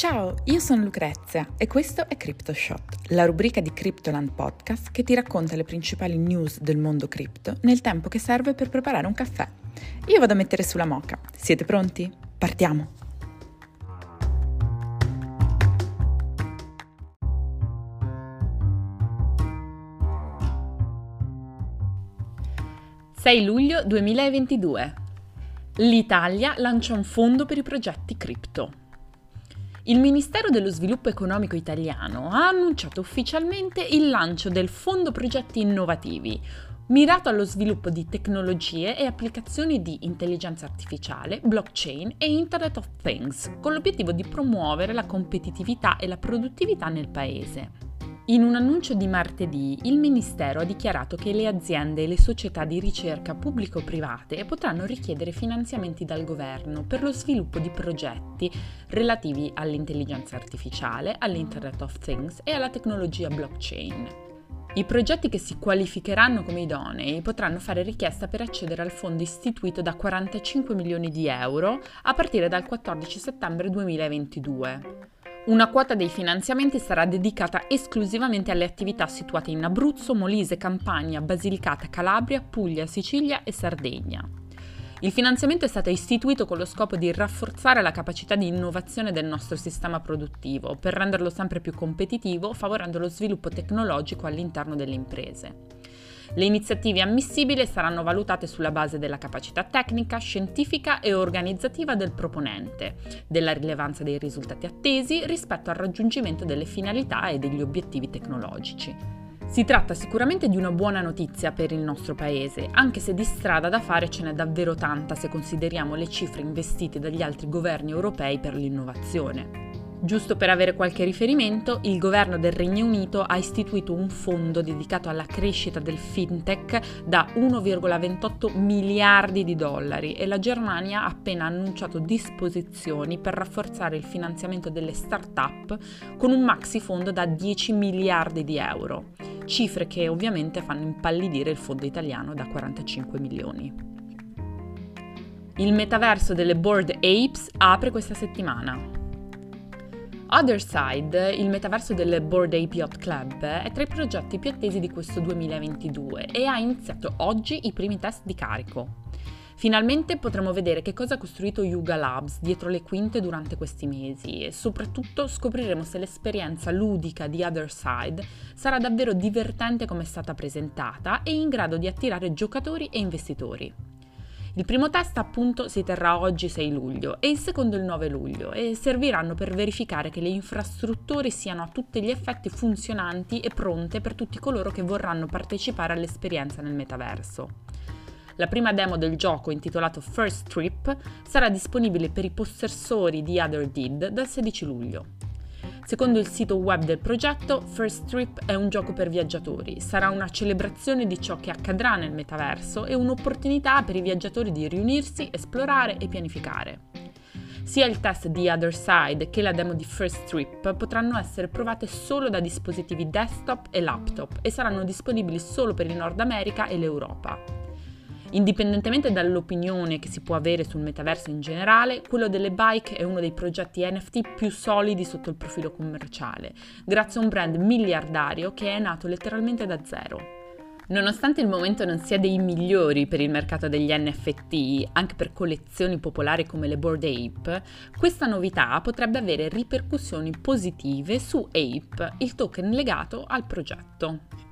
Ciao, io sono Lucrezia e questo è CryptoShot, la rubrica di Cryptoland Podcast che ti racconta le principali news del mondo cripto nel tempo che serve per preparare un caffè. Io vado a mettere sulla moca. Siete pronti? Partiamo! «6 luglio 2022. L'Italia lancia un fondo per i progetti cripto. Il Ministero dello Sviluppo Economico italiano ha annunciato ufficialmente il lancio del Fondo Progetti Innovativi, mirato allo sviluppo di tecnologie e applicazioni di intelligenza artificiale, blockchain e Internet of Things, con l'obiettivo di promuovere la competitività e la produttività nel Paese. In un annuncio di martedì, il Ministero ha dichiarato che le aziende e le società di ricerca pubblico-private potranno richiedere finanziamenti dal governo per lo sviluppo di progetti relativi all'intelligenza artificiale, all'Internet of Things e alla tecnologia blockchain. I progetti che si qualificheranno come idonei potranno fare richiesta per accedere al fondo istituito da 45 milioni di euro a partire dal 14 settembre 2022. Una quota dei finanziamenti sarà dedicata esclusivamente alle attività situate in Abruzzo, Molise, Campania, Basilicata, Calabria, Puglia, Sicilia e Sardegna. Il finanziamento è stato istituito con lo scopo di rafforzare la capacità di innovazione del nostro sistema produttivo per renderlo sempre più competitivo, favorendo lo sviluppo tecnologico all'interno delle imprese. Le iniziative ammissibili saranno valutate sulla base della capacità tecnica, scientifica e organizzativa del proponente, della rilevanza dei risultati attesi rispetto al raggiungimento delle finalità e degli obiettivi tecnologici. Si tratta sicuramente di una buona notizia per il nostro paese, anche se di strada da fare ce n'è davvero tanta se consideriamo le cifre investite dagli altri governi europei per l'innovazione. Giusto per avere qualche riferimento, il governo del Regno Unito ha istituito un fondo dedicato alla crescita del fintech da 1,28 miliardi di dollari e la Germania ha appena annunciato disposizioni per rafforzare il finanziamento delle start-up con un maxi fondo da 10 miliardi di euro, cifre che ovviamente fanno impallidire il fondo italiano da 45 milioni. Il metaverso delle Board Apes apre questa settimana. Other Side, il metaverso del Board Ape Yacht Club, è tra i progetti più attesi di questo 2022 e ha iniziato oggi i primi test di carico. Finalmente potremo vedere che cosa ha costruito Yuga Labs dietro le quinte durante questi mesi e soprattutto scopriremo se l'esperienza ludica di Other Side sarà davvero divertente come è stata presentata e in grado di attirare giocatori e investitori. Il primo test appunto si terrà oggi 6 luglio e il secondo il 9 luglio e serviranno per verificare che le infrastrutture siano a tutti gli effetti funzionanti e pronte per tutti coloro che vorranno partecipare all'esperienza nel metaverso. La prima demo del gioco, intitolato First Trip, sarà disponibile per i possessori di Other Deed dal 16 luglio. Secondo il sito web del progetto, First Trip è un gioco per viaggiatori, sarà una celebrazione di ciò che accadrà nel metaverso e un'opportunità per i viaggiatori di riunirsi, esplorare e pianificare. Sia il test di Other Side che la demo di First Trip potranno essere provate solo da dispositivi desktop e laptop e saranno disponibili solo per il Nord America e l'Europa. Indipendentemente dall'opinione che si può avere sul metaverso in generale, quello delle bike è uno dei progetti NFT più solidi sotto il profilo commerciale, grazie a un brand miliardario che è nato letteralmente da zero. Nonostante il momento non sia dei migliori per il mercato degli NFT, anche per collezioni popolari come le Board Ape, questa novità potrebbe avere ripercussioni positive su Ape, il token legato al progetto.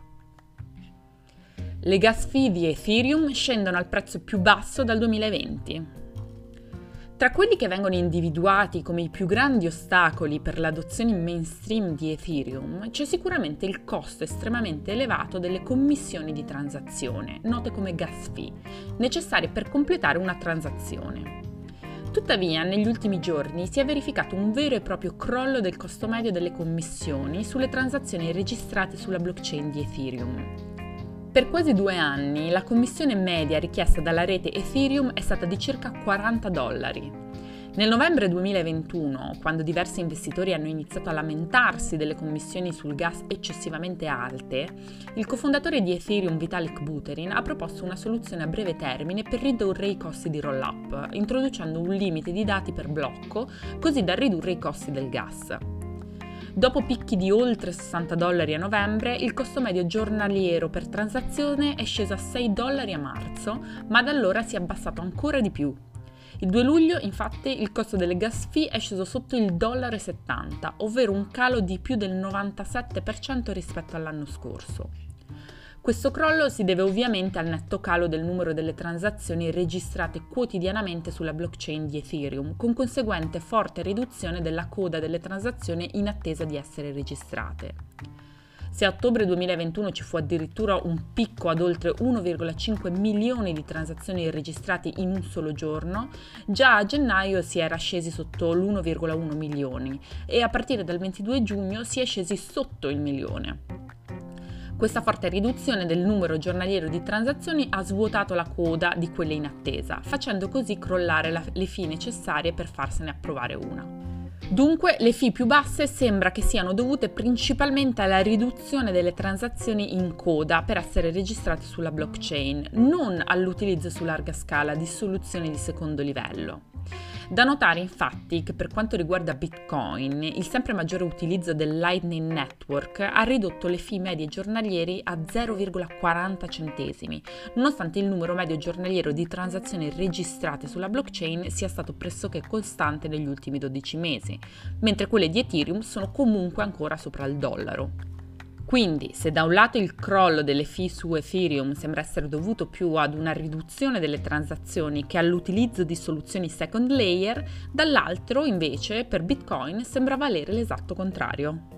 Le gas fee di Ethereum scendono al prezzo più basso dal 2020. Tra quelli che vengono individuati come i più grandi ostacoli per l'adozione mainstream di Ethereum c'è sicuramente il costo estremamente elevato delle commissioni di transazione, note come gas fee, necessarie per completare una transazione. Tuttavia, negli ultimi giorni si è verificato un vero e proprio crollo del costo medio delle commissioni sulle transazioni registrate sulla blockchain di Ethereum. Per quasi due anni la commissione media richiesta dalla rete Ethereum è stata di circa 40 dollari. Nel novembre 2021, quando diversi investitori hanno iniziato a lamentarsi delle commissioni sul gas eccessivamente alte, il cofondatore di Ethereum Vitalik Buterin ha proposto una soluzione a breve termine per ridurre i costi di roll-up, introducendo un limite di dati per blocco, così da ridurre i costi del gas. Dopo picchi di oltre 60 dollari a novembre, il costo medio giornaliero per transazione è sceso a 6 dollari a marzo, ma da allora si è abbassato ancora di più, il 2 luglio, infatti, il costo delle gas fee è sceso sotto il 1,70 ovvero un calo di più del 97% rispetto all'anno scorso. Questo crollo si deve ovviamente al netto calo del numero delle transazioni registrate quotidianamente sulla blockchain di Ethereum, con conseguente forte riduzione della coda delle transazioni in attesa di essere registrate. Se a ottobre 2021 ci fu addirittura un picco ad oltre 1,5 milioni di transazioni registrate in un solo giorno, già a gennaio si era scesi sotto l'1,1 milioni e a partire dal 22 giugno si è scesi sotto il milione. Questa forte riduzione del numero giornaliero di transazioni ha svuotato la coda di quelle in attesa, facendo così crollare la, le fee necessarie per farsene approvare una. Dunque le fee più basse sembra che siano dovute principalmente alla riduzione delle transazioni in coda per essere registrate sulla blockchain, non all'utilizzo su larga scala di soluzioni di secondo livello. Da notare infatti che per quanto riguarda Bitcoin, il sempre maggiore utilizzo del Lightning Network ha ridotto le fee medie giornalieri a 0,40 centesimi, nonostante il numero medio giornaliero di transazioni registrate sulla blockchain sia stato pressoché costante negli ultimi 12 mesi, mentre quelle di Ethereum sono comunque ancora sopra il dollaro. Quindi, se da un lato il crollo delle fee su Ethereum sembra essere dovuto più ad una riduzione delle transazioni che all'utilizzo di soluzioni second layer, dall'altro invece per Bitcoin sembra valere l'esatto contrario.